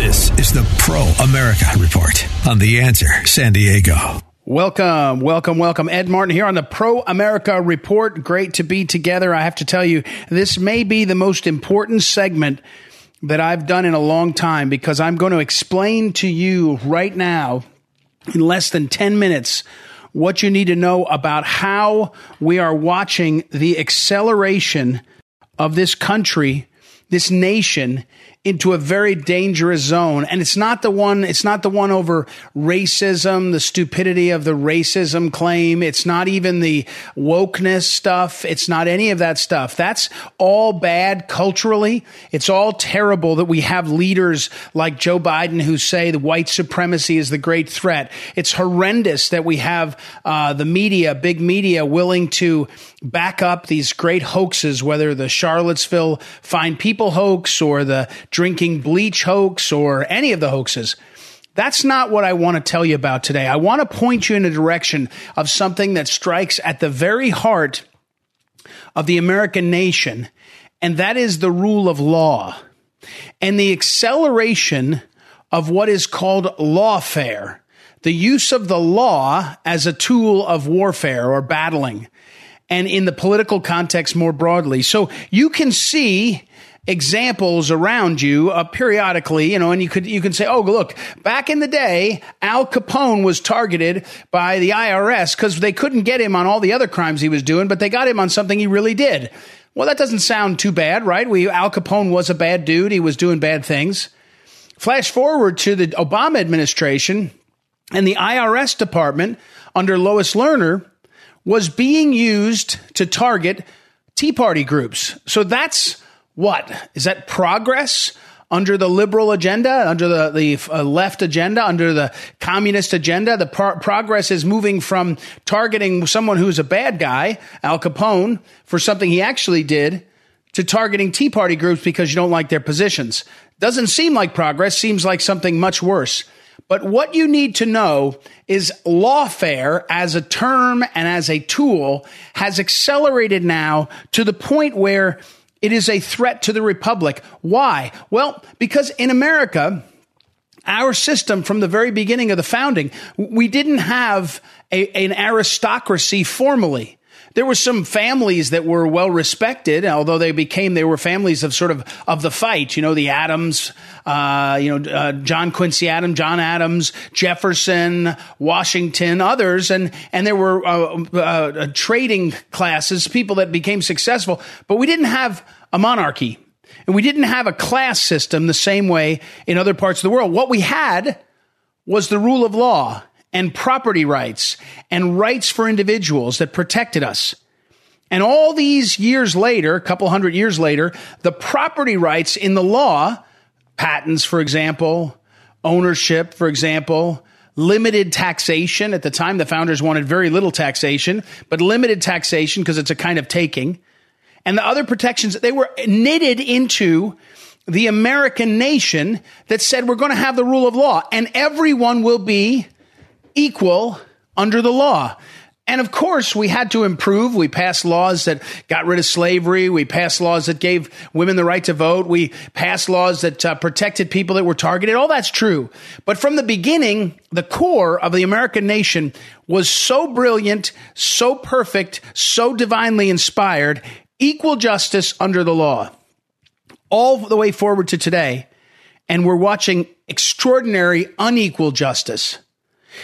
This is the Pro America Report on The Answer San Diego. Welcome, welcome, welcome. Ed Martin here on the Pro America Report. Great to be together. I have to tell you, this may be the most important segment that I've done in a long time because I'm going to explain to you right now, in less than 10 minutes, what you need to know about how we are watching the acceleration of this country, this nation into a very dangerous zone. And it's not the one, it's not the one over racism, the stupidity of the racism claim. It's not even the wokeness stuff. It's not any of that stuff. That's all bad culturally. It's all terrible that we have leaders like Joe Biden who say the white supremacy is the great threat. It's horrendous that we have uh, the media, big media, willing to back up these great hoaxes, whether the Charlottesville Fine People hoax or the drinking bleach hoax or any of the hoaxes. That's not what I want to tell you about today. I want to point you in a direction of something that strikes at the very heart of the American nation, and that is the rule of law and the acceleration of what is called lawfare, the use of the law as a tool of warfare or battling and in the political context more broadly. So you can see examples around you uh, periodically, you know, and you could you can say, "Oh, look, back in the day, Al Capone was targeted by the IRS because they couldn't get him on all the other crimes he was doing, but they got him on something he really did." Well, that doesn't sound too bad, right? We Al Capone was a bad dude; he was doing bad things. Flash forward to the Obama administration and the IRS department under Lois Lerner was being used to target Tea Party groups. So that's what? Is that progress? under the liberal agenda, under the, the uh, left agenda, under the communist agenda. The pro- progress is moving from targeting someone who's a bad guy, Al Capone, for something he actually did, to targeting Tea Party groups because you don't like their positions. Doesn't seem like progress, seems like something much worse. But what you need to know is lawfare as a term and as a tool has accelerated now to the point where it is a threat to the republic. Why? Well, because in America, our system from the very beginning of the founding, we didn't have a, an aristocracy formally there were some families that were well respected, although they became they were families of sort of of the fight. You know, the Adams, uh, you know, uh, John Quincy Adams, John Adams, Jefferson, Washington, others, and and there were uh, uh trading classes, people that became successful, but we didn't have a monarchy, and we didn't have a class system the same way in other parts of the world. What we had was the rule of law and property rights and rights for individuals that protected us. And all these years later, a couple hundred years later, the property rights in the law, patents, for example, ownership, for example, limited taxation. At the time, the founders wanted very little taxation, but limited taxation because it's a kind of taking. And the other protections, they were knitted into the American nation that said we're going to have the rule of law and everyone will be equal under the law. And of course, we had to improve. We passed laws that got rid of slavery. We passed laws that gave women the right to vote. We passed laws that uh, protected people that were targeted. All that's true. But from the beginning, the core of the American nation was so brilliant, so perfect, so divinely inspired, equal justice under the law. All the way forward to today. And we're watching extraordinary unequal justice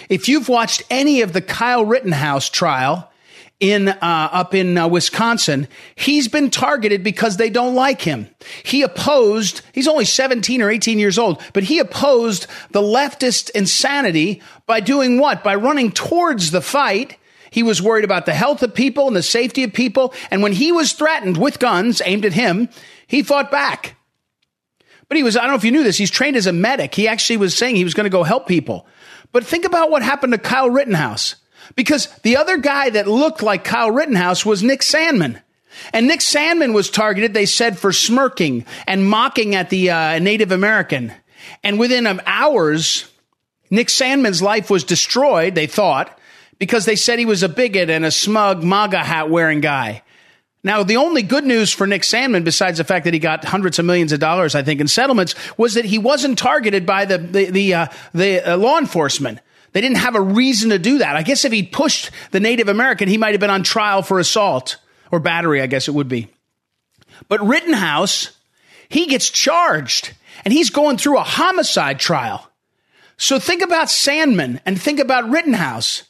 if you've watched any of the Kyle Rittenhouse trial in uh, up in uh, Wisconsin, he's been targeted because they don't like him. He opposed. He's only 17 or 18 years old, but he opposed the leftist insanity by doing what? By running towards the fight. He was worried about the health of people and the safety of people. And when he was threatened with guns aimed at him, he fought back. But he was, I don't know if you knew this, he's trained as a medic. He actually was saying he was going to go help people. But think about what happened to Kyle Rittenhouse. Because the other guy that looked like Kyle Rittenhouse was Nick Sandmann. And Nick Sandmann was targeted, they said, for smirking and mocking at the uh, Native American. And within hours, Nick Sandmann's life was destroyed, they thought, because they said he was a bigot and a smug MAGA hat wearing guy. Now, the only good news for Nick Sandmann, besides the fact that he got hundreds of millions of dollars, I think, in settlements, was that he wasn't targeted by the the the, uh, the uh, law enforcement. They didn't have a reason to do that. I guess if he pushed the Native American, he might have been on trial for assault or battery. I guess it would be. But Rittenhouse, he gets charged, and he's going through a homicide trial. So think about Sandmann and think about Rittenhouse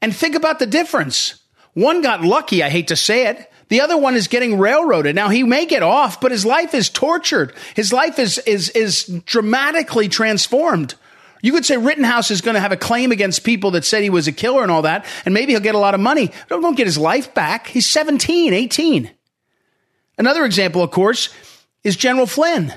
and think about the difference. One got lucky, I hate to say it. The other one is getting railroaded. Now he may get off, but his life is tortured. His life is, is, is dramatically transformed. You could say Rittenhouse is going to have a claim against people that said he was a killer and all that, and maybe he'll get a lot of money. Don't get his life back. He's 17, 18. Another example, of course, is General Flynn.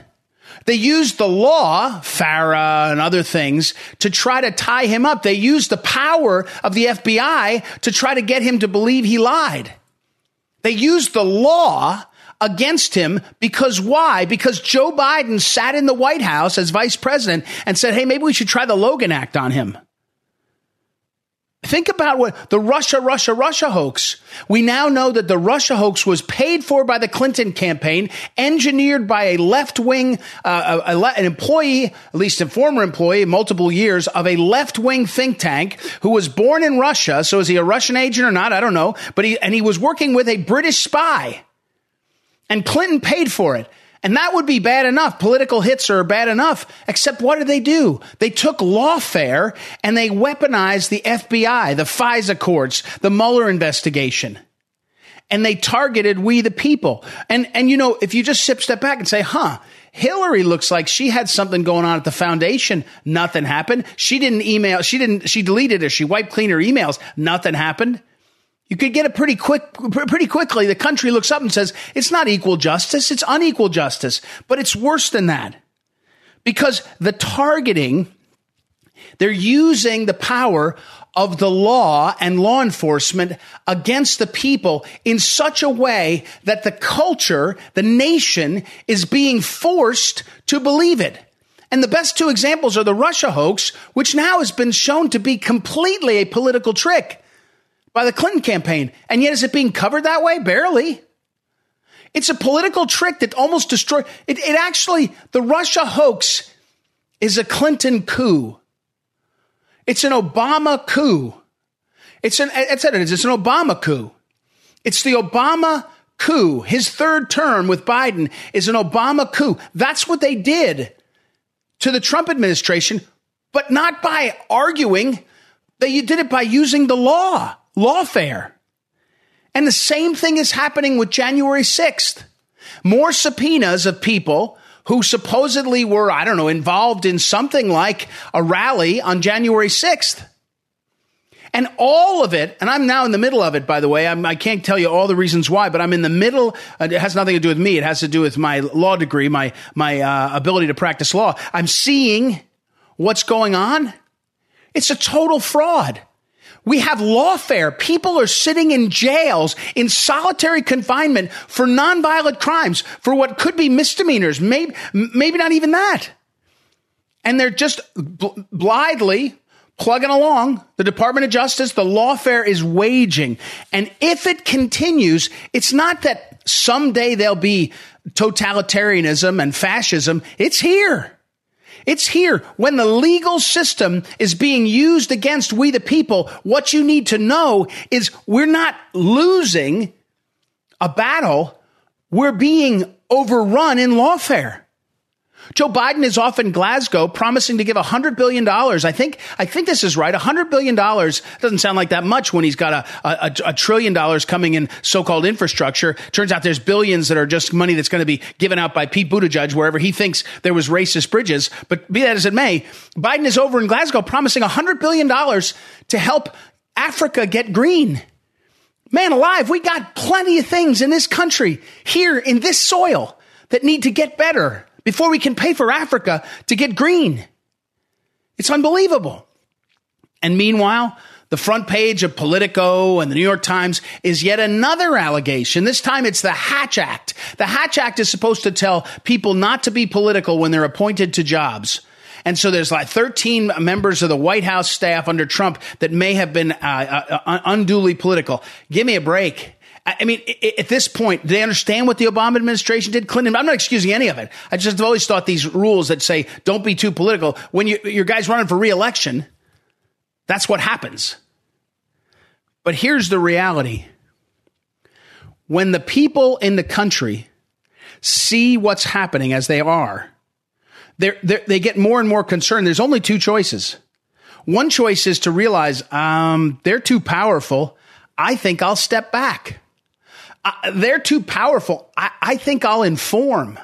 They used the lawfare and other things, to try to tie him up. They used the power of the FBI to try to get him to believe he lied. They used the law against him because why? Because Joe Biden sat in the White House as vice president and said, hey, maybe we should try the Logan Act on him. Think about what the Russia, Russia, Russia hoax. We now know that the Russia hoax was paid for by the Clinton campaign, engineered by a left wing, uh, an employee, at least a former employee, multiple years of a left wing think tank who was born in Russia. So is he a Russian agent or not? I don't know. But he, and he was working with a British spy. And Clinton paid for it. And that would be bad enough. Political hits are bad enough. Except what did they do? They took lawfare and they weaponized the FBI, the FISA courts, the Mueller investigation. And they targeted we the people. And, and you know, if you just step back and say, huh, Hillary looks like she had something going on at the foundation. Nothing happened. She didn't email. She didn't, she deleted it. She wiped clean her emails. Nothing happened. You could get it pretty quick, pretty quickly. The country looks up and says, it's not equal justice. It's unequal justice, but it's worse than that because the targeting, they're using the power of the law and law enforcement against the people in such a way that the culture, the nation is being forced to believe it. And the best two examples are the Russia hoax, which now has been shown to be completely a political trick by the Clinton campaign. And yet, is it being covered that way? Barely. It's a political trick that almost destroyed it. It actually, the Russia hoax is a Clinton coup. It's an Obama coup. It's an, it's, it's an Obama coup. It's the Obama coup. His third term with Biden is an Obama coup. That's what they did to the Trump administration, but not by arguing. They did it by using the law lawfare. And the same thing is happening with January 6th. More subpoenas of people who supposedly were, I don't know, involved in something like a rally on January 6th. And all of it, and I'm now in the middle of it, by the way. I'm, I can not tell you all the reasons why, but I'm in the middle. Uh, it has nothing to do with me. It has to do with my law degree, my, my uh, ability to practice law. I'm seeing what's going on. It's a total fraud. We have lawfare. People are sitting in jails in solitary confinement for nonviolent crimes, for what could be misdemeanors, maybe, maybe not even that. And they're just bl- blithely plugging along. The Department of Justice, the lawfare is waging. And if it continues, it's not that someday there'll be totalitarianism and fascism. It's here. It's here. When the legal system is being used against we the people, what you need to know is we're not losing a battle. We're being overrun in lawfare. Joe Biden is off in Glasgow promising to give $100 billion. I think, I think this is right. $100 billion doesn't sound like that much when he's got a, a, a trillion dollars coming in so-called infrastructure. Turns out there's billions that are just money that's going to be given out by Pete Buttigieg wherever he thinks there was racist bridges. But be that as it may, Biden is over in Glasgow promising $100 billion to help Africa get green. Man alive, we got plenty of things in this country, here in this soil, that need to get better before we can pay for Africa to get green. It's unbelievable. And meanwhile, the front page of Politico and the New York Times is yet another allegation. This time it's the Hatch Act. The Hatch Act is supposed to tell people not to be political when they're appointed to jobs. And so there's like 13 members of the White House staff under Trump that may have been uh, uh, unduly political. Give me a break. I mean, at this point, do they understand what the Obama administration did? Clinton, I'm not excusing any of it. I just have always thought these rules that say don't be too political. When you, your guy's running for reelection, that's what happens. But here's the reality when the people in the country see what's happening as they are, they're, they're, they get more and more concerned. There's only two choices. One choice is to realize um, they're too powerful. I think I'll step back. Uh, they're too powerful. I, I think I'll inform.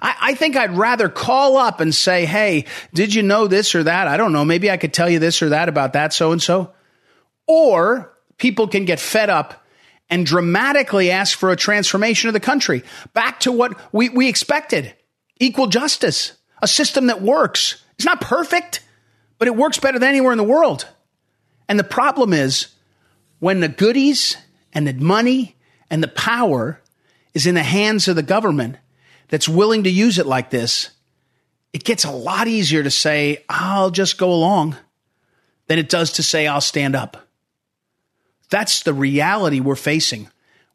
I, I, think I'd rather call up and say, Hey, did you know this or that? I don't know. Maybe I could tell you this or that about that so and so. Or people can get fed up and dramatically ask for a transformation of the country back to what we, we expected equal justice, a system that works. It's not perfect, but it works better than anywhere in the world. And the problem is when the goodies and the money and the power is in the hands of the government that's willing to use it like this, it gets a lot easier to say, I'll just go along than it does to say, I'll stand up. That's the reality we're facing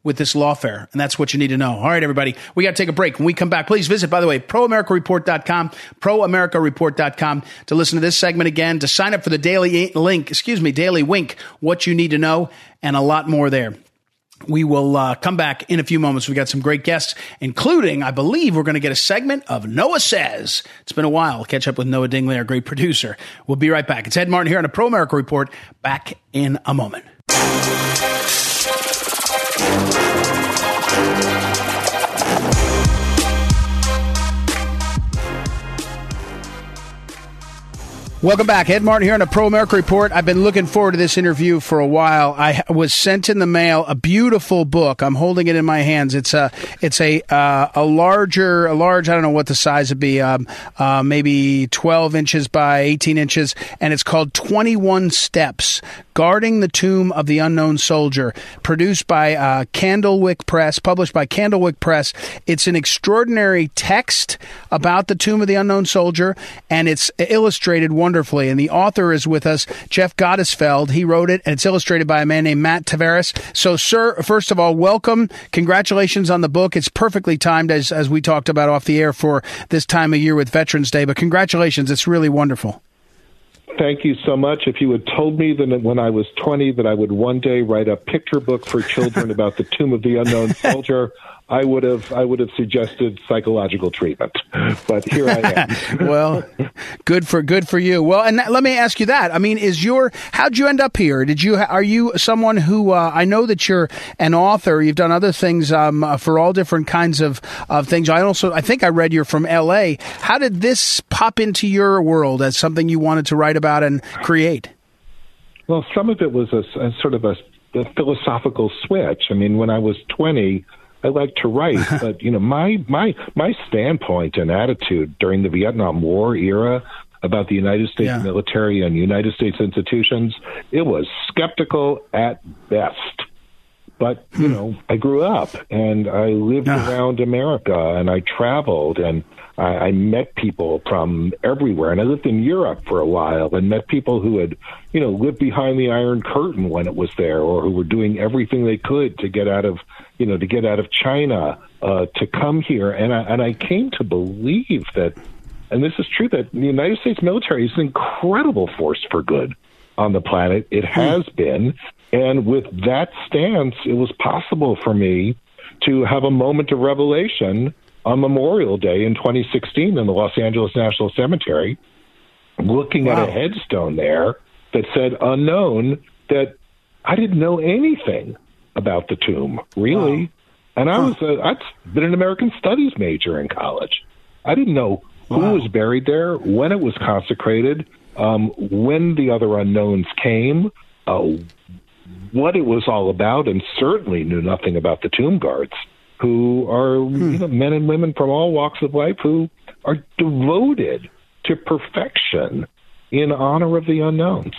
with this lawfare. And that's what you need to know. All right, everybody, we got to take a break. When we come back, please visit, by the way, proamericareport.com, proamericareport.com to listen to this segment again, to sign up for the daily link, excuse me, daily wink, what you need to know, and a lot more there. We will uh, come back in a few moments. We've got some great guests, including, I believe, we're going to get a segment of Noah Says. It's been a while. Catch up with Noah Dingley, our great producer. We'll be right back. It's Ed Martin here on a Pro America Report. Back in a moment. Welcome back. Ed Martin here on a Pro America Report. I've been looking forward to this interview for a while. I was sent in the mail a beautiful book. I'm holding it in my hands. It's a, it's a, uh, a larger, a large, I don't know what the size would be, um, uh, maybe 12 inches by 18 inches, and it's called 21 Steps Guarding the Tomb of the Unknown Soldier, produced by uh, Candlewick Press, published by Candlewick Press. It's an extraordinary text about the Tomb of the Unknown Soldier, and it's illustrated wonderfully. And the author is with us, Jeff Gottesfeld. He wrote it, and it's illustrated by a man named Matt Tavares. So, sir, first of all, welcome. Congratulations on the book. It's perfectly timed, as, as we talked about off the air, for this time of year with Veterans Day. But congratulations. It's really wonderful thank you so much. If you had told me that when I was 20 that I would one day write a picture book for children about the tomb of the unknown soldier, I would have I would have suggested psychological treatment, but here I am. well, good for good for you. Well, and let me ask you that. I mean, is your how'd you end up here? Did you are you someone who uh, I know that you're an author. You've done other things um, uh, for all different kinds of of things. I also I think I read you're from L.A. How did this pop into your world as something you wanted to write about and create? Well, some of it was a, a sort of a, a philosophical switch. I mean, when I was twenty. I like to write, but you know, my my my standpoint and attitude during the Vietnam War era about the United States yeah. military and United States institutions, it was skeptical at best. But you hmm. know, I grew up and I lived around America and I traveled and I, I met people from everywhere, and I lived in Europe for a while and met people who had, you know, lived behind the Iron Curtain when it was there, or who were doing everything they could to get out of, you know, to get out of China uh, to come here, and I, and I came to believe that, and this is true, that the United States military is an incredible force for good on the planet. It hmm. has been, and with that stance, it was possible for me to have a moment of revelation on Memorial Day in 2016 in the Los Angeles National Cemetery, looking wow. at a headstone there that said unknown, that I didn't know anything about the tomb, really. Wow. And I was a, I'd been an American Studies major in college. I didn't know who wow. was buried there, when it was consecrated, um, when the other unknowns came, uh, what it was all about, and certainly knew nothing about the tomb guards who are hmm. you know, men and women from all walks of life who are devoted to perfection in honor of the unknowns.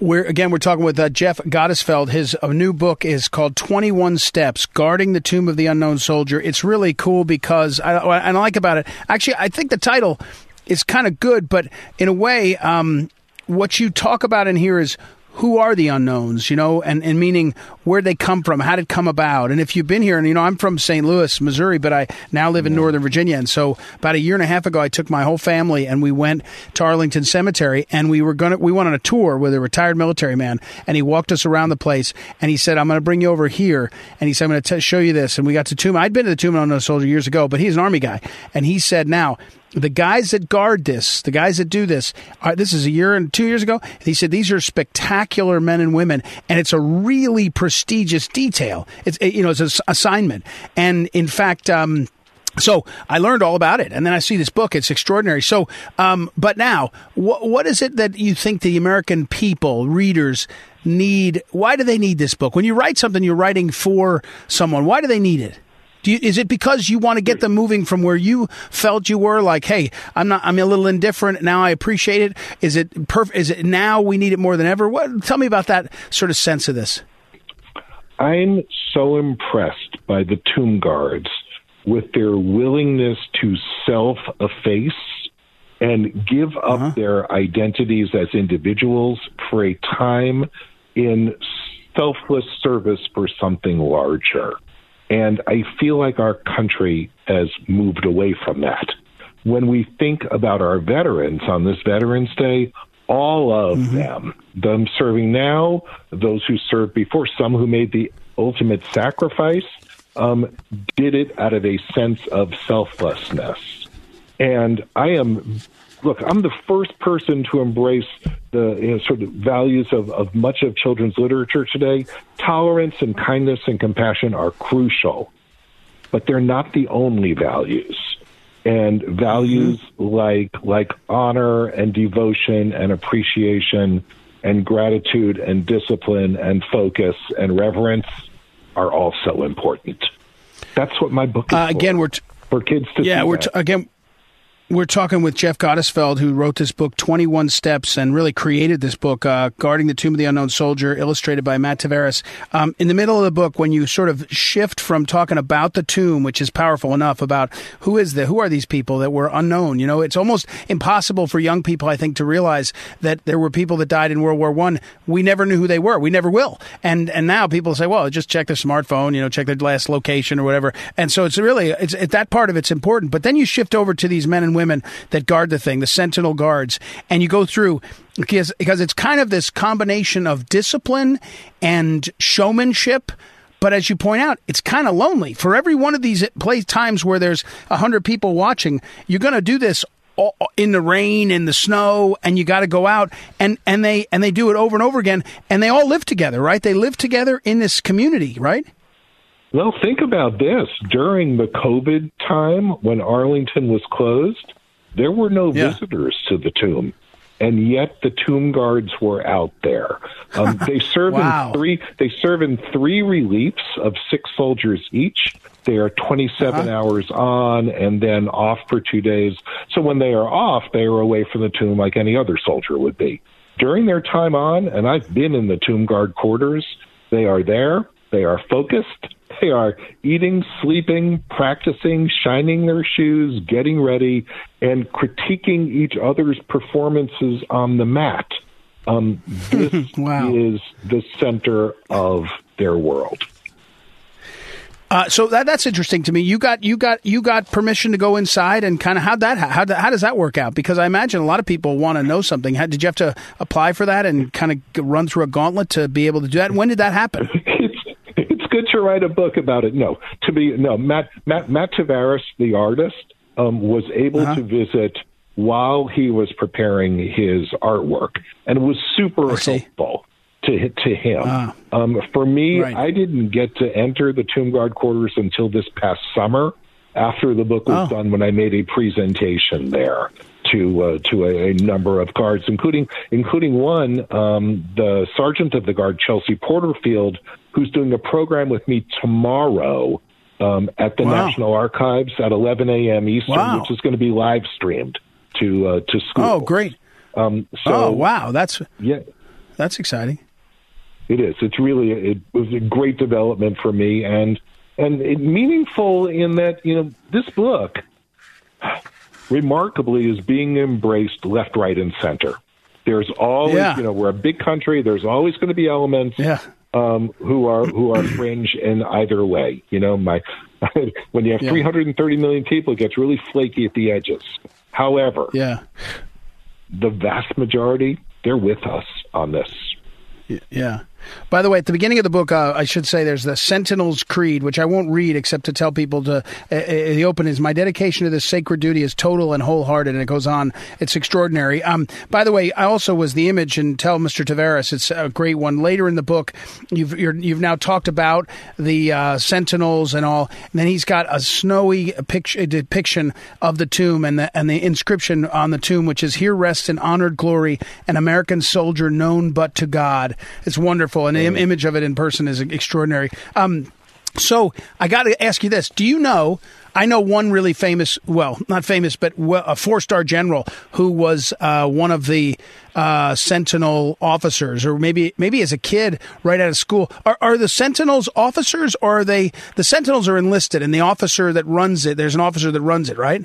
We're again we're talking with uh, Jeff Gottesfeld. His uh, new book is called 21 Steps: Guarding the Tomb of the Unknown Soldier. It's really cool because I, I like about it. Actually, I think the title is kind of good, but in a way, um, what you talk about in here is who are the unknowns, you know, and, and meaning where they come from, how did it come about? And if you've been here, and you know, I'm from St. Louis, Missouri, but I now live in Northern Virginia. And so about a year and a half ago, I took my whole family and we went to Arlington Cemetery and we were going to, we went on a tour with a retired military man and he walked us around the place and he said, I'm going to bring you over here. And he said, I'm going to show you this. And we got to Tomb. I'd been to the Tomb of Unknown Soldier years ago, but he's an army guy. And he said, now, the guys that guard this, the guys that do this, are, this is a year and two years ago. he said these are spectacular men and women, and it's a really prestigious detail. It's you know it's an assignment, and in fact. Um, so I learned all about it, and then I see this book. It's extraordinary. So, um, but now, wh- what is it that you think the American people, readers, need? Why do they need this book? When you write something, you're writing for someone. Why do they need it? You, is it because you want to get them moving from where you felt you were? Like, hey, I'm not. I'm a little indifferent now. I appreciate it. Is it perfect? Is it now we need it more than ever? What? Tell me about that sort of sense of this. I'm so impressed by the tomb guards with their willingness to self efface and give up uh-huh. their identities as individuals for a time in selfless service for something larger. And I feel like our country has moved away from that. When we think about our veterans on this Veterans Day, all of mm-hmm. them, them serving now, those who served before, some who made the ultimate sacrifice, um, did it out of a sense of selflessness. And I am look, I'm the first person to embrace the you know, sort of values of, of much of children's literature today. Tolerance and kindness and compassion are crucial, but they're not the only values. And values mm-hmm. like like honor and devotion and appreciation and gratitude and discipline and focus and reverence are also important. That's what my book is uh, again. For, we're t- for kids to yeah. we're t- again we're talking with Jeff Gottesfeld, who wrote this book, 21 Steps, and really created this book, uh, Guarding the Tomb of the Unknown Soldier, illustrated by Matt Tavares. Um, in the middle of the book, when you sort of shift from talking about the tomb, which is powerful enough, about who is the, who are these people that were unknown, you know, it's almost impossible for young people, I think, to realize that there were people that died in World War One. We never knew who they were. We never will. And, and now people say, well, just check their smartphone, you know, check their last location or whatever. And so it's really, it's, it, that part of it's important. But then you shift over to these men and women women that guard the thing, the sentinel guards, and you go through because because it's kind of this combination of discipline and showmanship. But as you point out, it's kind of lonely. For every one of these play times where there's hundred people watching, you're going to do this in the rain in the snow and you got to go out and and they and they do it over and over again and they all live together right they live together in this community right well, think about this. During the COVID time when Arlington was closed, there were no yeah. visitors to the tomb. And yet the tomb guards were out there. Um, they serve wow. in three. They serve in three reliefs of six soldiers each. They are 27 uh-huh. hours on and then off for two days. So when they are off, they are away from the tomb like any other soldier would be. During their time on, and I've been in the tomb guard quarters, they are there. They are focused. They are eating, sleeping, practicing, shining their shoes, getting ready, and critiquing each other's performances on the mat. Um, this wow. is the center of their world. Uh, so that that's interesting to me. You got you got you got permission to go inside and kind of how that how how does that work out? Because I imagine a lot of people want to know something. How, did you have to apply for that and kind of run through a gauntlet to be able to do that? When did that happen? good to write a book about it. No, to be no Matt Matt, Matt Tavares, the artist, um, was able uh-huh. to visit while he was preparing his artwork, and it was super helpful to to him. Uh, um, for me, right. I didn't get to enter the Tomb Guard quarters until this past summer, after the book was oh. done, when I made a presentation there to uh, to a, a, number of guards, including including one, um, the sergeant of the guard, Chelsea Porterfield, who's doing a program with me tomorrow um, at the Wow. National Archives at 11 a.m. Eastern, Wow. which is going to be live streamed to uh, to school. Oh, great. Um, so, oh, wow. That's Yeah, that's exciting. it is. It's really it was a great development for me, and and it, meaningful in that you know this book remarkably is being embraced left, right, and center. There's always, Yeah. you know, we're a big country. There's always going to be elements Yeah. um, who are who are fringe in either way. You know, my when you have Yeah. 330 million people, it gets really flaky at the edges. However, Yeah. the vast majority they're with us on this. Yeah. By the way, at the beginning of the book, uh, I should say there's the Sentinel's Creed, which I won't read except to tell people to. Uh, uh, the open is my dedication to this sacred duty is total and wholehearted, and it goes on. It's extraordinary. Um, by the way, I also was the image, and tell Mr. Tavares, it's a great one. Later in the book, you've you're, you've now talked about the uh, Sentinels and all. And then he's got a snowy picture, depiction of the tomb and the and the inscription on the tomb, which is "Here rests in honored glory an American soldier known but to God." It's wonderful, and the im- image of it in person is extraordinary. Um, so I got to ask you this: Do you know? I know one really famous, well, not famous, but a four-star general who was uh, one of the uh, Sentinel officers, or maybe maybe as a kid, right out of school. Are, are the Sentinels officers, or are they? The Sentinels are enlisted, and the officer that runs it, there's an officer that runs it, right?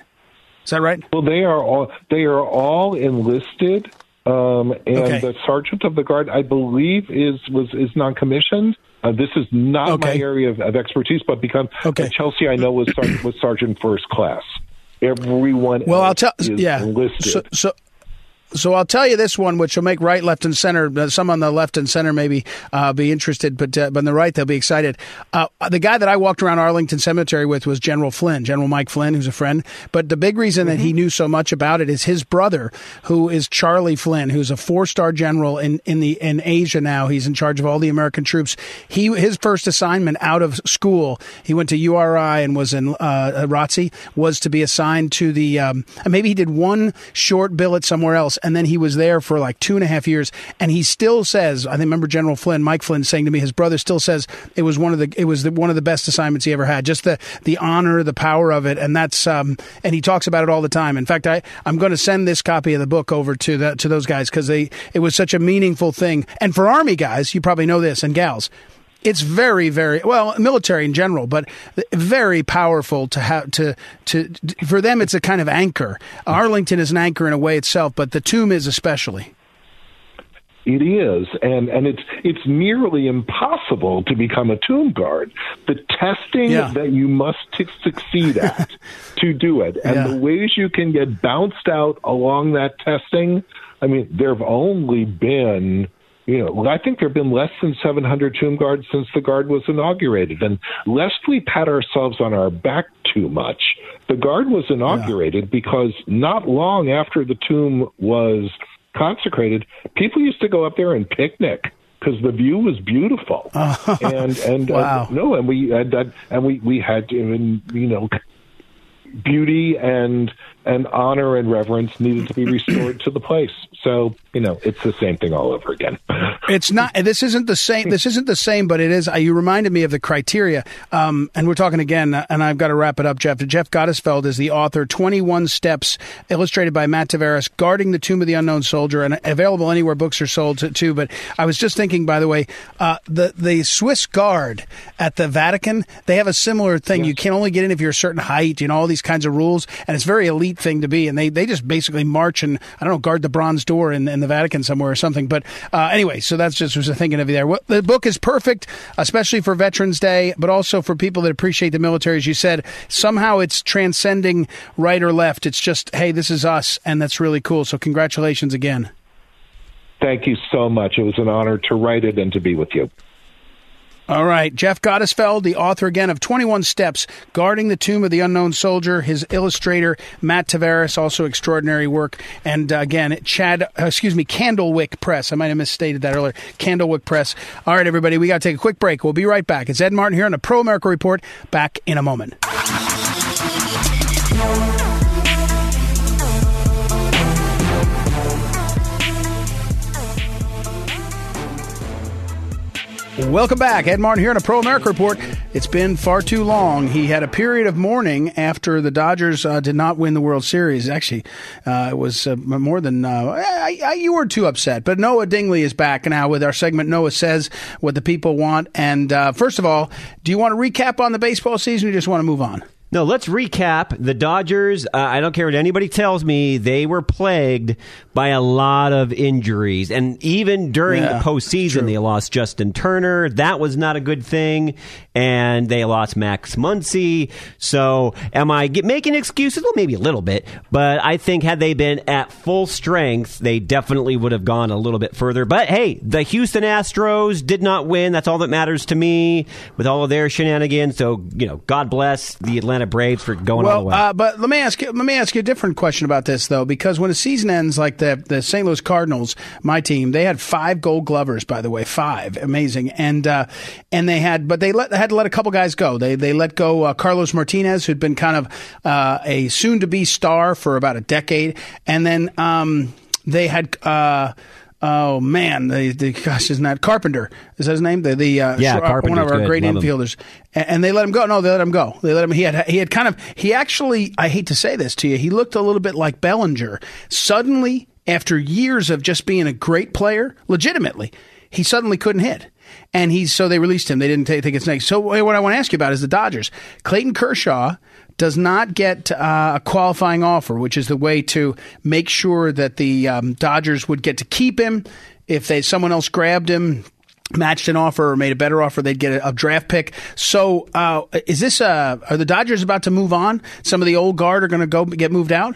Is that right? Well, they are all they are all enlisted, um, and Okay. the sergeant of the guard, I believe, is was is non-commissioned. Uh, this is not Okay. my area of, of expertise, but because Okay. Chelsea, I know was sergeant, was sergeant first class. Everyone, Well, I'll tell. Yeah. enlisted. So, so, so I'll tell you this one, which will make right, left, and center. uh, Some on the left and center maybe uh, be interested, but uh, but on the right they'll be excited. Uh, the guy that I walked around Arlington Cemetery with was General Flynn, General Mike Flynn, who's a friend. But the big reason that he knew so much about it is his brother, who is Charlie Flynn, who's a four-star general in in the in Asia now. He's in charge of all the American troops. He his first assignment out of school, he went to URI and was in uh, ROTC, was to be assigned to the. Um, maybe he did one short billet somewhere else, and then he was there for like two and a half years. And he still says, I remember General Flynn, Mike Flynn, saying to me, his brother still says it was one of the it was the, one of the best assignments he ever had. Just the the honor, the power of it, and that's um, and he talks about it all the time. In fact, I I'm going to send this copy of the book over to the to those guys because they it was such a meaningful thing. And for Army guys, you probably know this, and gals it's very very well military in general but very powerful to have to to for them it's a kind of anchor arlington is an anchor in a way itself but the tomb is especially It is, and and it's it's nearly impossible to become a tomb guard. The testing Yeah. that you must t- succeed at to do it, and Yeah. the ways you can get bounced out along that testing. I mean, there have only been. You know, well, I think there have been less than 700 tomb guards since the guard was inaugurated. And lest we pat ourselves on our back too much, the guard was inaugurated because not long after the tomb was consecrated, people used to go up there and picnic because the view was beautiful. and and Wow. uh, no, and we and, uh, and we we had and, you know beauty and and honor and reverence needed to be restored to the place. So you know, it's the same thing all over again. It's not. This isn't the same. This isn't the same, but it is. Uh, you reminded me of the criteria. Um, and we're talking again, uh, and I've got to wrap it up. Jeff Jeff Gottesfeld is the author. Twenty One Steps, illustrated by Matt Tavares, guarding the tomb of the unknown soldier, and available anywhere books are sold to, too. But I was just thinking, by the way, uh, the the Swiss Guard at the Vatican, they have a similar thing. You can only get in if you're a certain height. You know all these kinds of rules, and it's very elite thing to be. And they they just basically march and I don't know guard the bronze door in, in the Vatican somewhere or something. But uh, anyway, so that's just was thinking of you there. Well, the book is perfect, especially for Veterans Day, but also for people that appreciate the military. As you said, somehow it's transcending right or left. It's just hey, this is us, and that's really cool. So congratulations again. Thank you so much. It was an honor to write it and to be with you. All right. Jeff Gottesfeld, the author again of 21 Steps, Guarding the Tomb of the Unknown Soldier. His illustrator, Matt Tavares, also extraordinary work. And uh, again, Chad, uh, excuse me, Candlewick Press. I might have misstated that earlier. Candlewick Press. All right, everybody, we got to take a quick break. We'll be right back. It's Ed Martin here on the Pro America Report. Back in a moment. Welcome back. Ed Martin here on a Pro America Report. It's been far too long. He had a period of mourning after the Dodgers uh, did not win the World Series. Actually, uh, it was uh, more than uh, I, I, you were too upset. But Noah Dingley is back now with our segment. Noah says what the people want. And uh, first of all, do you want to recap on the baseball season, or just want to move on? No, let's recap. The Dodgers, uh, I don't care what anybody tells me, they were plagued by a lot of injuries. And even during yeah, the postseason, they lost Justin Turner. That was not a good thing. And they lost Max Muncy. So am I get, making excuses? Well, maybe a little bit. But I think had they been at full strength, they definitely would have gone a little bit further. But hey, the Houston Astros did not win. That's all that matters to me with all of their shenanigans. So, you know, God bless the Atlanta Atlanta Braves for going well, all the way. Uh, but let me ask you, let me ask you a different question about this though, because when the season ends, like the the St. Louis Cardinals, my team, they had five Gold Glovers, by the way, five, amazing, and uh, and they had, but they let they had to let a couple guys go. They they let go uh, Carlos Martinez, who'd been kind of uh, a soon to be star for about a decade, and then um, they had. Uh, Oh man, the, the gosh, isn't that Carpenter? Is that his name? The the uh, yeah, one of our good. great Love infielders, and, and, they let him go. No, they let him go. They let him. He had he had kind of he actually. I hate to say this to you, he looked a little bit like Bellinger. Suddenly, after years of just being a great player, legitimately, he suddenly couldn't hit. And he's so they released him. They didn't take, take his next. So what I want to ask you about is the Dodgers. Clayton Kershaw does not get uh, a qualifying offer, which is the way to make sure that the um, Dodgers would get to keep him. If they someone else grabbed him, matched an offer or made a better offer, they'd get a, a draft pick. So, uh, is this uh, are the Dodgers about to move on? Some of the old guard are going to go get moved out.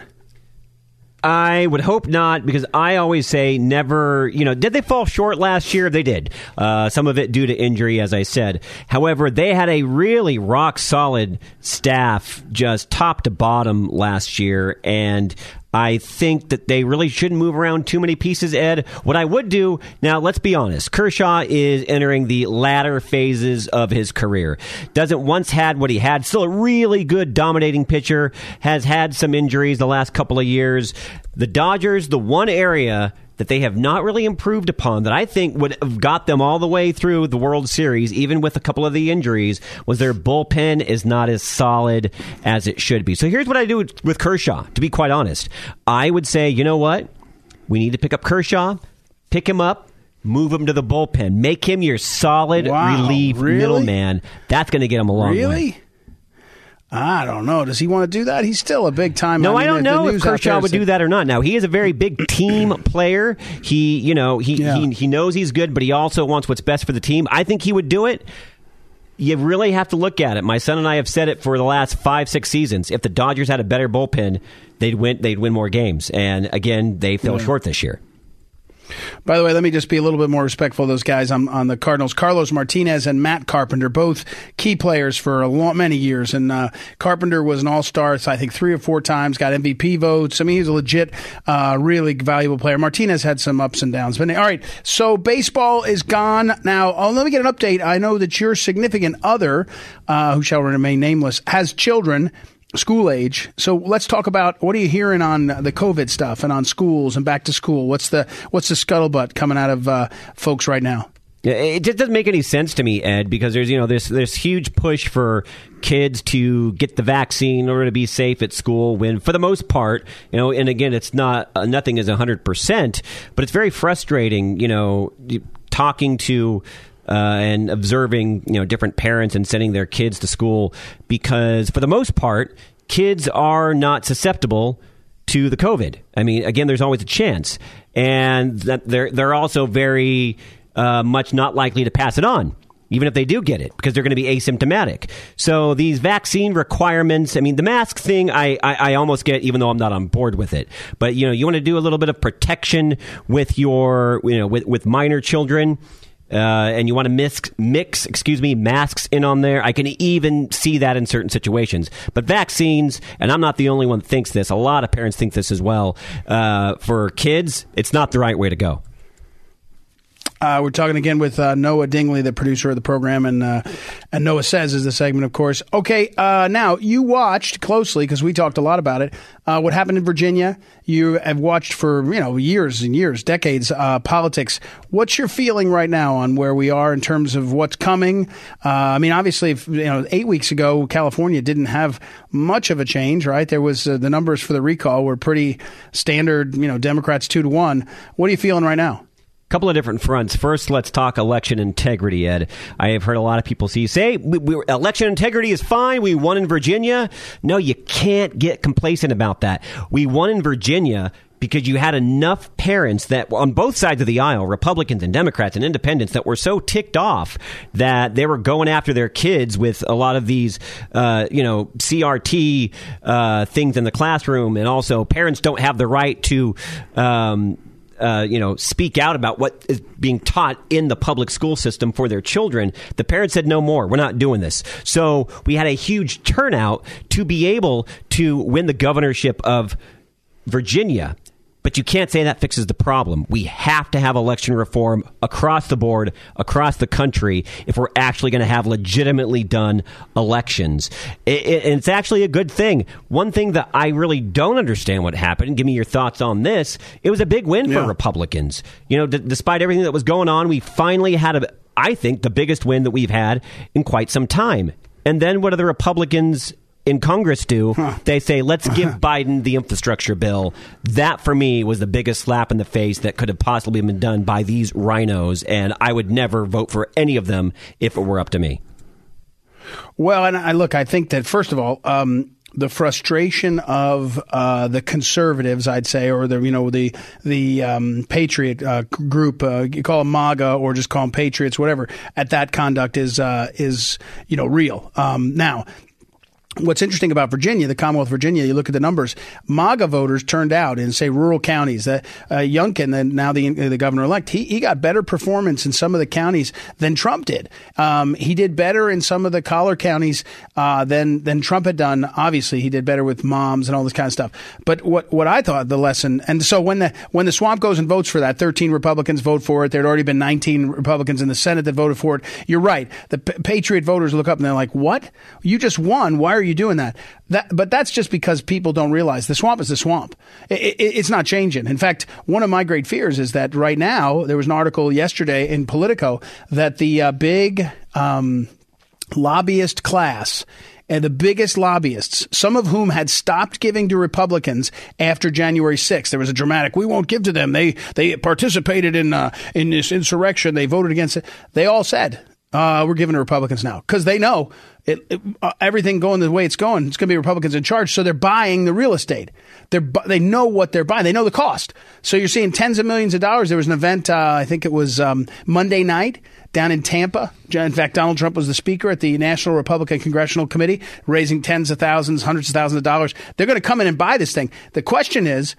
I would hope not because I always say never, you know, did they fall short last year? They did. Uh, some of it due to injury, as I said. However, they had a really rock solid staff just top to bottom last year. And I think that they really shouldn't move around too many pieces, Ed. What I would do, now let's be honest, Kershaw is entering the latter phases of his career. Doesn't once had what he had, still a really good dominating pitcher, has had some injuries the last couple of years. The Dodgers, the one area that they have not really improved upon that I think would have got them all the way through the World Series, even with a couple of the injuries, was their bullpen is not as solid as it should be. So here's what I do with Kershaw, to be quite honest. I would say, you know what? We need to pick up Kershaw, pick him up, move him to the bullpen, make him your solid wow, relief really? middleman. That's going to get him a long really? way. I don't know. Does he want to do that? He's still a big time. No, I, mean, I don't know if Kershaw would do that or not. Now he is a very big team player. He, you know, he, yeah. he he knows he's good, but he also wants what's best for the team. I think he would do it. You really have to look at it. My son and I have said it for the last five, six seasons. If the Dodgers had a better bullpen, they'd win. They'd win more games. And again, they fell yeah. short this year. By the way, let me just be a little bit more respectful of those guys on, on the Cardinals. Carlos Martinez and Matt Carpenter, both key players for a long, many years. And uh, Carpenter was an all star, I think, three or four times, got MVP votes. I mean, he's a legit, uh, really valuable player. Martinez had some ups and downs. But all right, so baseball is gone. Now, oh, let me get an update. I know that your significant other, uh, who shall remain nameless, has children school age. So let's talk about what are you hearing on the COVID stuff and on schools and back to school. What's the what's the scuttlebutt coming out of uh, folks right now? It just doesn't make any sense to me, Ed, because there's you know this this huge push for kids to get the vaccine in order to be safe at school. When for the most part, you know, and again, it's not uh, nothing is hundred percent, but it's very frustrating. You know, talking to uh, and observing you know different parents and sending their kids to school because for the most part kids are not susceptible to the COVID. I mean, again, there's always a chance, and that they're they're also very uh, much not likely to pass it on. Even if they do get it, because they're going to be asymptomatic. So these vaccine requirements, I mean, the mask thing, I, I, I almost get, even though I'm not on board with it. But you know, you want to do a little bit of protection with your, you know, with, with minor children uh, and you want to mix, mix, excuse me, masks in on there. I can even see that in certain situations. But vaccines, and I'm not the only one that thinks this. A lot of parents think this as well. Uh, for kids, it's not the right way to go. Uh, we're talking again with uh, Noah Dingley, the producer of the program, and uh, and Noah says is the segment, of course. Okay, uh, now you watched closely because we talked a lot about it. Uh, what happened in Virginia? You have watched for you know years and years, decades uh, politics. What's your feeling right now on where we are in terms of what's coming? I mean, obviously, if, you know, eight weeks ago, California didn't have much of a change, right? There was the numbers for the recall were pretty standard. You know, Democrats two to one. What are you feeling right now? Couple of different fronts. First, let's talk election integrity, Ed. I have heard a lot of people see say we, we, election integrity is fine. We won in Virginia. No, you can't get complacent about that. We won in Virginia because you had enough parents that on both sides of the aisle, Republicans and Democrats and independents, that were so ticked off that they were going after their kids with a lot of these, uh, you know, CRT uh, things in the classroom, and also parents don't have the right to. Um, uh, you know, speak out about what is being taught in the public school system for their children, the parents said, no more. We're not doing this. So we had a huge turnout to be able to win the governorship of Virginia. But you can't say that fixes the problem. We have to have election reform across the board, across the country, if we're actually going to have legitimately done elections. It, it, and it's actually a good thing. One thing that I really don't understand what happened, give me your thoughts on this, it was a big win yeah. for Republicans. You know, d- despite everything that was going on, we finally had, a, I think, the biggest win that we've had in quite some time. And then what are the Republicans in Congress do. Huh. They say, let's give Biden the infrastructure bill. That, for me, was the biggest slap in the face that could have possibly been done by these RINOs. and I would never vote for any of them if it were up to me. Well, and I look, I think that, first of all, um, the frustration of uh, the conservatives, I'd say, or the you know the the um, patriot uh, group, uh, you call them MAGA or just call them patriots, whatever. At that conduct is uh, is you know real. Um, now What's interesting about Virginia, the Commonwealth of Virginia, you look at the numbers. MAGA voters turned out in, say, rural counties. Uh, uh, Youngkin, the, now the, the governor elect, he, he got better performance in some of the counties than Trump did. Um, he did better in some of the collar counties uh, than than Trump had done. Obviously, he did better with moms and all this kind of stuff. But what what I thought the lesson, and so when the when the swamp goes and votes for that, 13 Republicans vote for it. There had already been 19 Republicans in the Senate that voted for it. You're right. The P- Patriot voters look up and they're like, "What? You just won. Why are you doing that? That, but that's just because people don't realize the swamp is the swamp. It, it, it's not changing. In fact, one of my great fears is that right now there was an article yesterday in Politico that the uh, big um, lobbyist class and the biggest lobbyists, some of whom had stopped giving to Republicans after January 6th. There was a dramatic, we won't give to them. They they participated in uh, in this insurrection. They voted against it. They all said, uh, we're giving to Republicans now because they know it, it, uh, everything going the way it's going. It's going to be Republicans in charge, so they're buying the real estate. They're they know what they're buying. They know the cost. So you're seeing tens of millions of dollars. There was an event, uh, I think it was um, Monday night down in Tampa. In fact, Donald Trump was the speaker at the National Republican Congressional Committee, raising tens of thousands, hundreds of thousands of dollars. They're going to come in and buy this thing. The question is,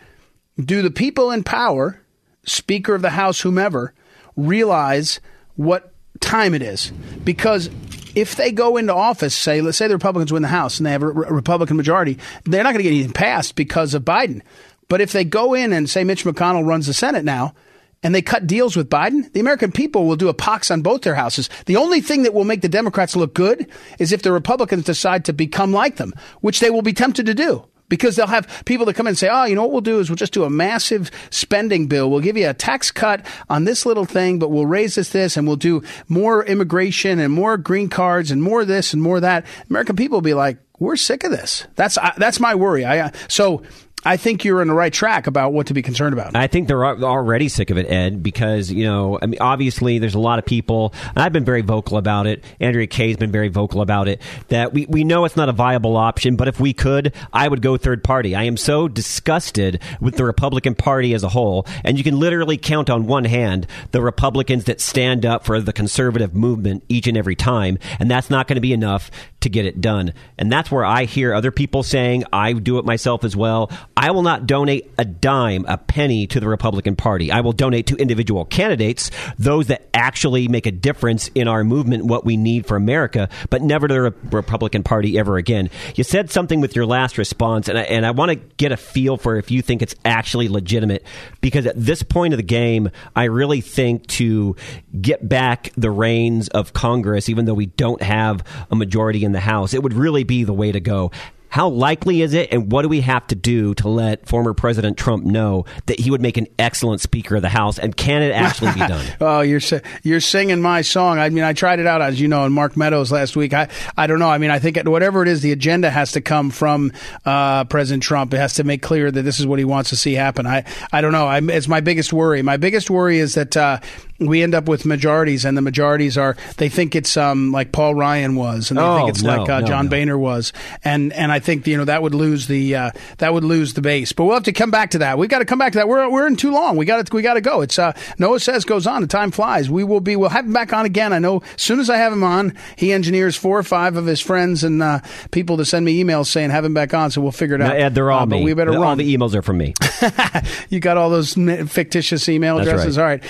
do the people in power, Speaker of the House, whomever, realize what time it is. Because if they go into office, say, let's say the Republicans win the House and they have a Republican majority, they're not going to get anything passed because of Biden. But if they go in and say Mitch McConnell runs the Senate now, and they cut deals with Biden, the American people will do a pox on both their houses. The only thing that will make the Democrats look good is if the Republicans decide to become like them, which they will be tempted to do because they'll have people that come in and say, oh, you know what we'll do is we'll just do a massive spending bill. We'll give you a tax cut on this little thing, but we'll raise this, this, and we'll do more immigration and more green cards and more this and more that. American people will be like, we're sick of this. That's that's my worry. I uh, so I think you're on the right track about what to be concerned about. I think they're already sick of it, Ed, because you know, I mean, obviously, there's a lot of people, and I've been very vocal about it. Andrea Kay's been very vocal about it. That we we know it's not a viable option, but if we could, I would go third party. I am so disgusted with the Republican Party as a whole, and you can literally count on one hand the Republicans that stand up for the conservative movement each and every time, and that's not going to be enough to get it done. And that's where I hear other people saying, I do it myself as well. I will not donate a dime, a penny to the Republican Party. I will donate to individual candidates, those that actually make a difference in our movement, what we need for America, but never to the Republican Party ever again. You said something with your last response, and I, and I want to get a feel for if you think it's actually legitimate, because at this point of the game, I really think to get back the reins of Congress, even though we don't have a majority in the House, it would really be the way to go. How likely is it, and what do we have to do to let former President Trump know that he would make an excellent Speaker of the House? And can it actually be done? oh, you're you're singing my song. I mean, I tried it out, as you know, in Mark Meadows last week. I I don't know. I mean, I think whatever it is, the agenda has to come from uh, President Trump. It has to make clear that this is what he wants to see happen. I I don't know. I, it's my biggest worry. My biggest worry is that uh, we end up with majorities, and the majorities are they think it's um, like Paul Ryan was, and they oh, think it's no, like uh, no, John no. Boehner was, and and I think you know that would lose the uh, that would lose the base. But we'll have to come back to that. We got to come back to that. We're we're in too long. We got to we got to go. It's uh, Noah says goes on. The time flies. We will be. We'll have him back on again. I know. As soon as I have him on, he engineers four or five of his friends and uh, people to send me emails saying have him back on. So we'll figure it out. Ed, they're all Uh, me. But we better all run. the emails are from me. you got all those fictitious email addresses. All right.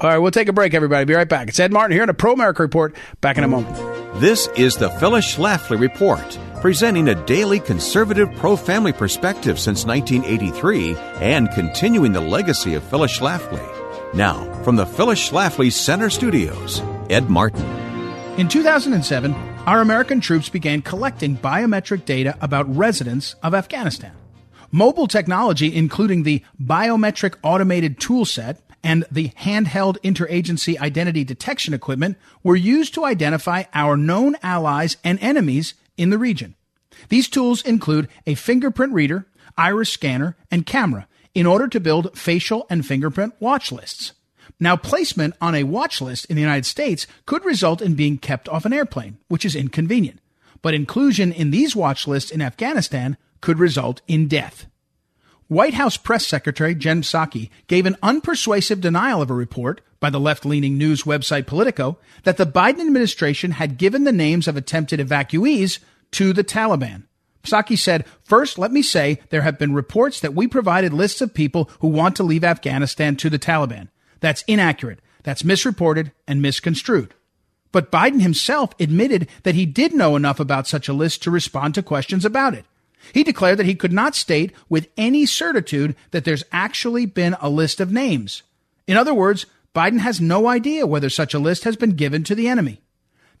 All right. We'll take a break, everybody. Be right back. It's Ed Martin here in a Pro America Report. Back in a moment. This is the Phyllis Schlafly Report, presenting a daily conservative pro family perspective since 1983 and continuing the legacy of Phyllis Schlafly. Now, from the Phyllis Schlafly Center Studios, Ed Martin. In 2007, our American troops began collecting biometric data about residents of Afghanistan. Mobile technology, including the Biometric Automated Toolset and the handheld interagency identity detection equipment, were used to identify our known allies and enemies in the region. These tools include a fingerprint reader, iris scanner, and camera in order to build facial and fingerprint watch lists. Now, placement on a watch list in the United States could result in being kept off an airplane, which is inconvenient. But inclusion in these watch lists in Afghanistan could result in death. White House Press Secretary Jen Psaki gave an unpersuasive denial of a report by the left-leaning news website Politico that the Biden administration had given the names of attempted evacuees to the Taliban. Psaki said, First, let me say there have been reports that we provided lists of people who want to leave Afghanistan to the Taliban. That's inaccurate. That's misreported and misconstrued. But Biden himself admitted that he did know enough about such a list to respond to questions about it. He declared that he could not state with any certitude that there's actually been a list of names. In other words, Biden has no idea whether such a list has been given to the enemy.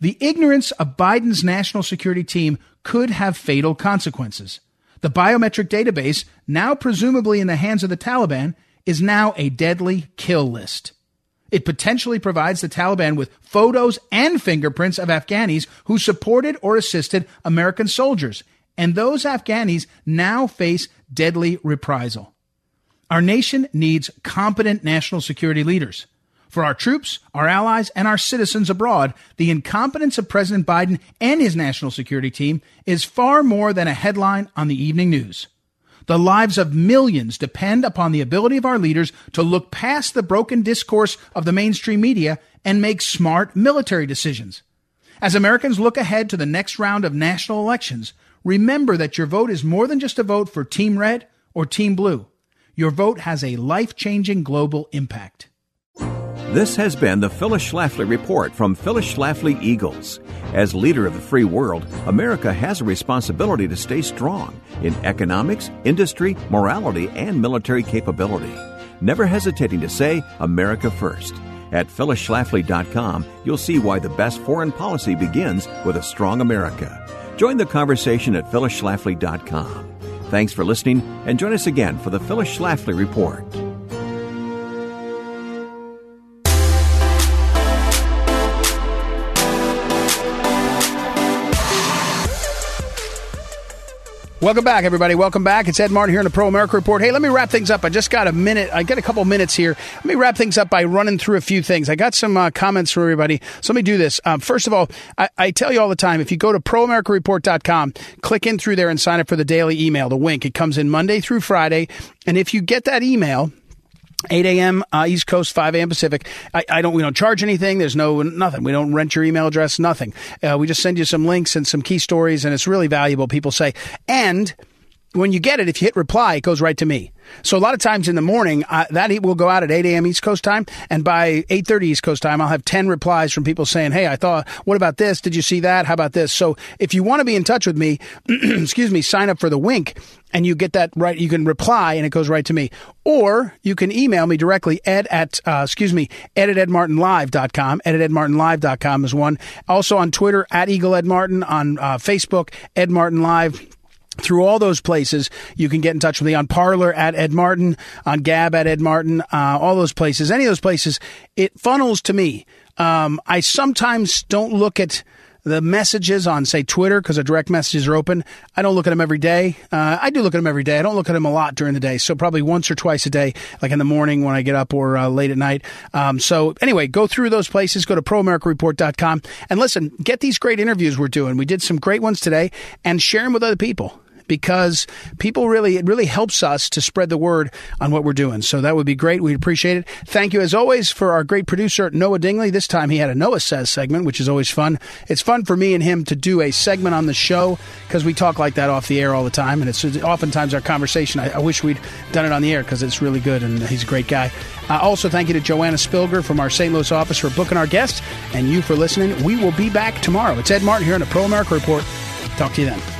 The ignorance of Biden's national security team could have fatal consequences. The biometric database, now presumably in the hands of the Taliban, is now a deadly kill list. It potentially provides the Taliban with photos and fingerprints of Afghanis who supported or assisted American soldiers, and those Afghanis now face deadly reprisal. Our nation needs competent national security leaders. For our troops, our allies, and our citizens abroad, the incompetence of President Biden and his national security team is far more than a headline on the evening news. The lives of millions depend upon the ability of our leaders to look past the broken discourse of the mainstream media and make smart military decisions. As Americans look ahead to the next round of national elections, remember that your vote is more than just a vote for Team Red or Team Blue. Your vote has a life changing global impact. This has been the Phyllis Schlafly Report from Phyllis Schlafly Eagles. As leader of the free world, America has a responsibility to stay strong in economics, industry, morality, and military capability. Never hesitating to say America first. At phyllisschlafly.com, you'll see why the best foreign policy begins with a strong America. Join the conversation at phyllisschlafly.com. Thanks for listening, and join us again for the Phyllis Schlafly Report. Welcome back, everybody. Welcome back. It's Ed Martin here in the Pro America Report. Hey, let me wrap things up. I just got a minute. I got a couple minutes here. Let me wrap things up by running through a few things. I got some uh, comments from everybody. So let me do this. Um, first of all, I, I tell you all the time, if you go to proamericareport.com, click in through there and sign up for the daily email, the wink. It comes in Monday through Friday. And if you get that email, 8 a.m. Uh, East Coast, 5 a.m. Pacific. I, I, don't, we don't charge anything. There's no, nothing. We don't rent your email address, nothing. Uh, we just send you some links and some key stories, and it's really valuable, people say. And when you get it, if you hit reply, it goes right to me. So a lot of times in the morning, uh, that will go out at 8 a.m. East Coast time, and by 8:30 East Coast time, I'll have 10 replies from people saying, "Hey, I thought, what about this? Did you see that? How about this?" So if you want to be in touch with me, excuse me, sign up for the Wink, and you get that right. You can reply, and it goes right to me, or you can email me directly. Ed at uh, excuse me, ed at edmartinlive.com. Ed at edmartinlive.com is one. Also on Twitter at Eagle Ed Martin on uh, Facebook Ed Martin Live through all those places, you can get in touch with me on Parler at Ed Martin, on Gab at Ed Martin, uh, all those places. Any of those places, it funnels to me. Um, I sometimes don't look at the messages on, say, Twitter, because the direct messages are open. I don't look at them every day. Uh, I do look at them every day. I don't look at them a lot during the day. So probably once or twice a day, like in the morning when I get up or uh, late at night. Um, so anyway, go through those places. Go to proamericareport.com and listen, get these great interviews we're doing. We did some great ones today and share them with other people because people really, it really helps us to spread the word on what we're doing. So that would be great. We'd appreciate it. Thank you as always for our great producer, Noah Dingley. This time he had a Noah Says segment, which is always fun. It's fun for me and him to do a segment on the show because we talk like that off the air all the time. And it's oftentimes our conversation. I, I wish we'd done it on the air because it's really good and he's a great guy. Uh, also, thank you to Joanna Spilger from our St. Louis office for booking our guests and you for listening. We will be back tomorrow. It's Ed Martin here on the Pro America Report. Talk to you then.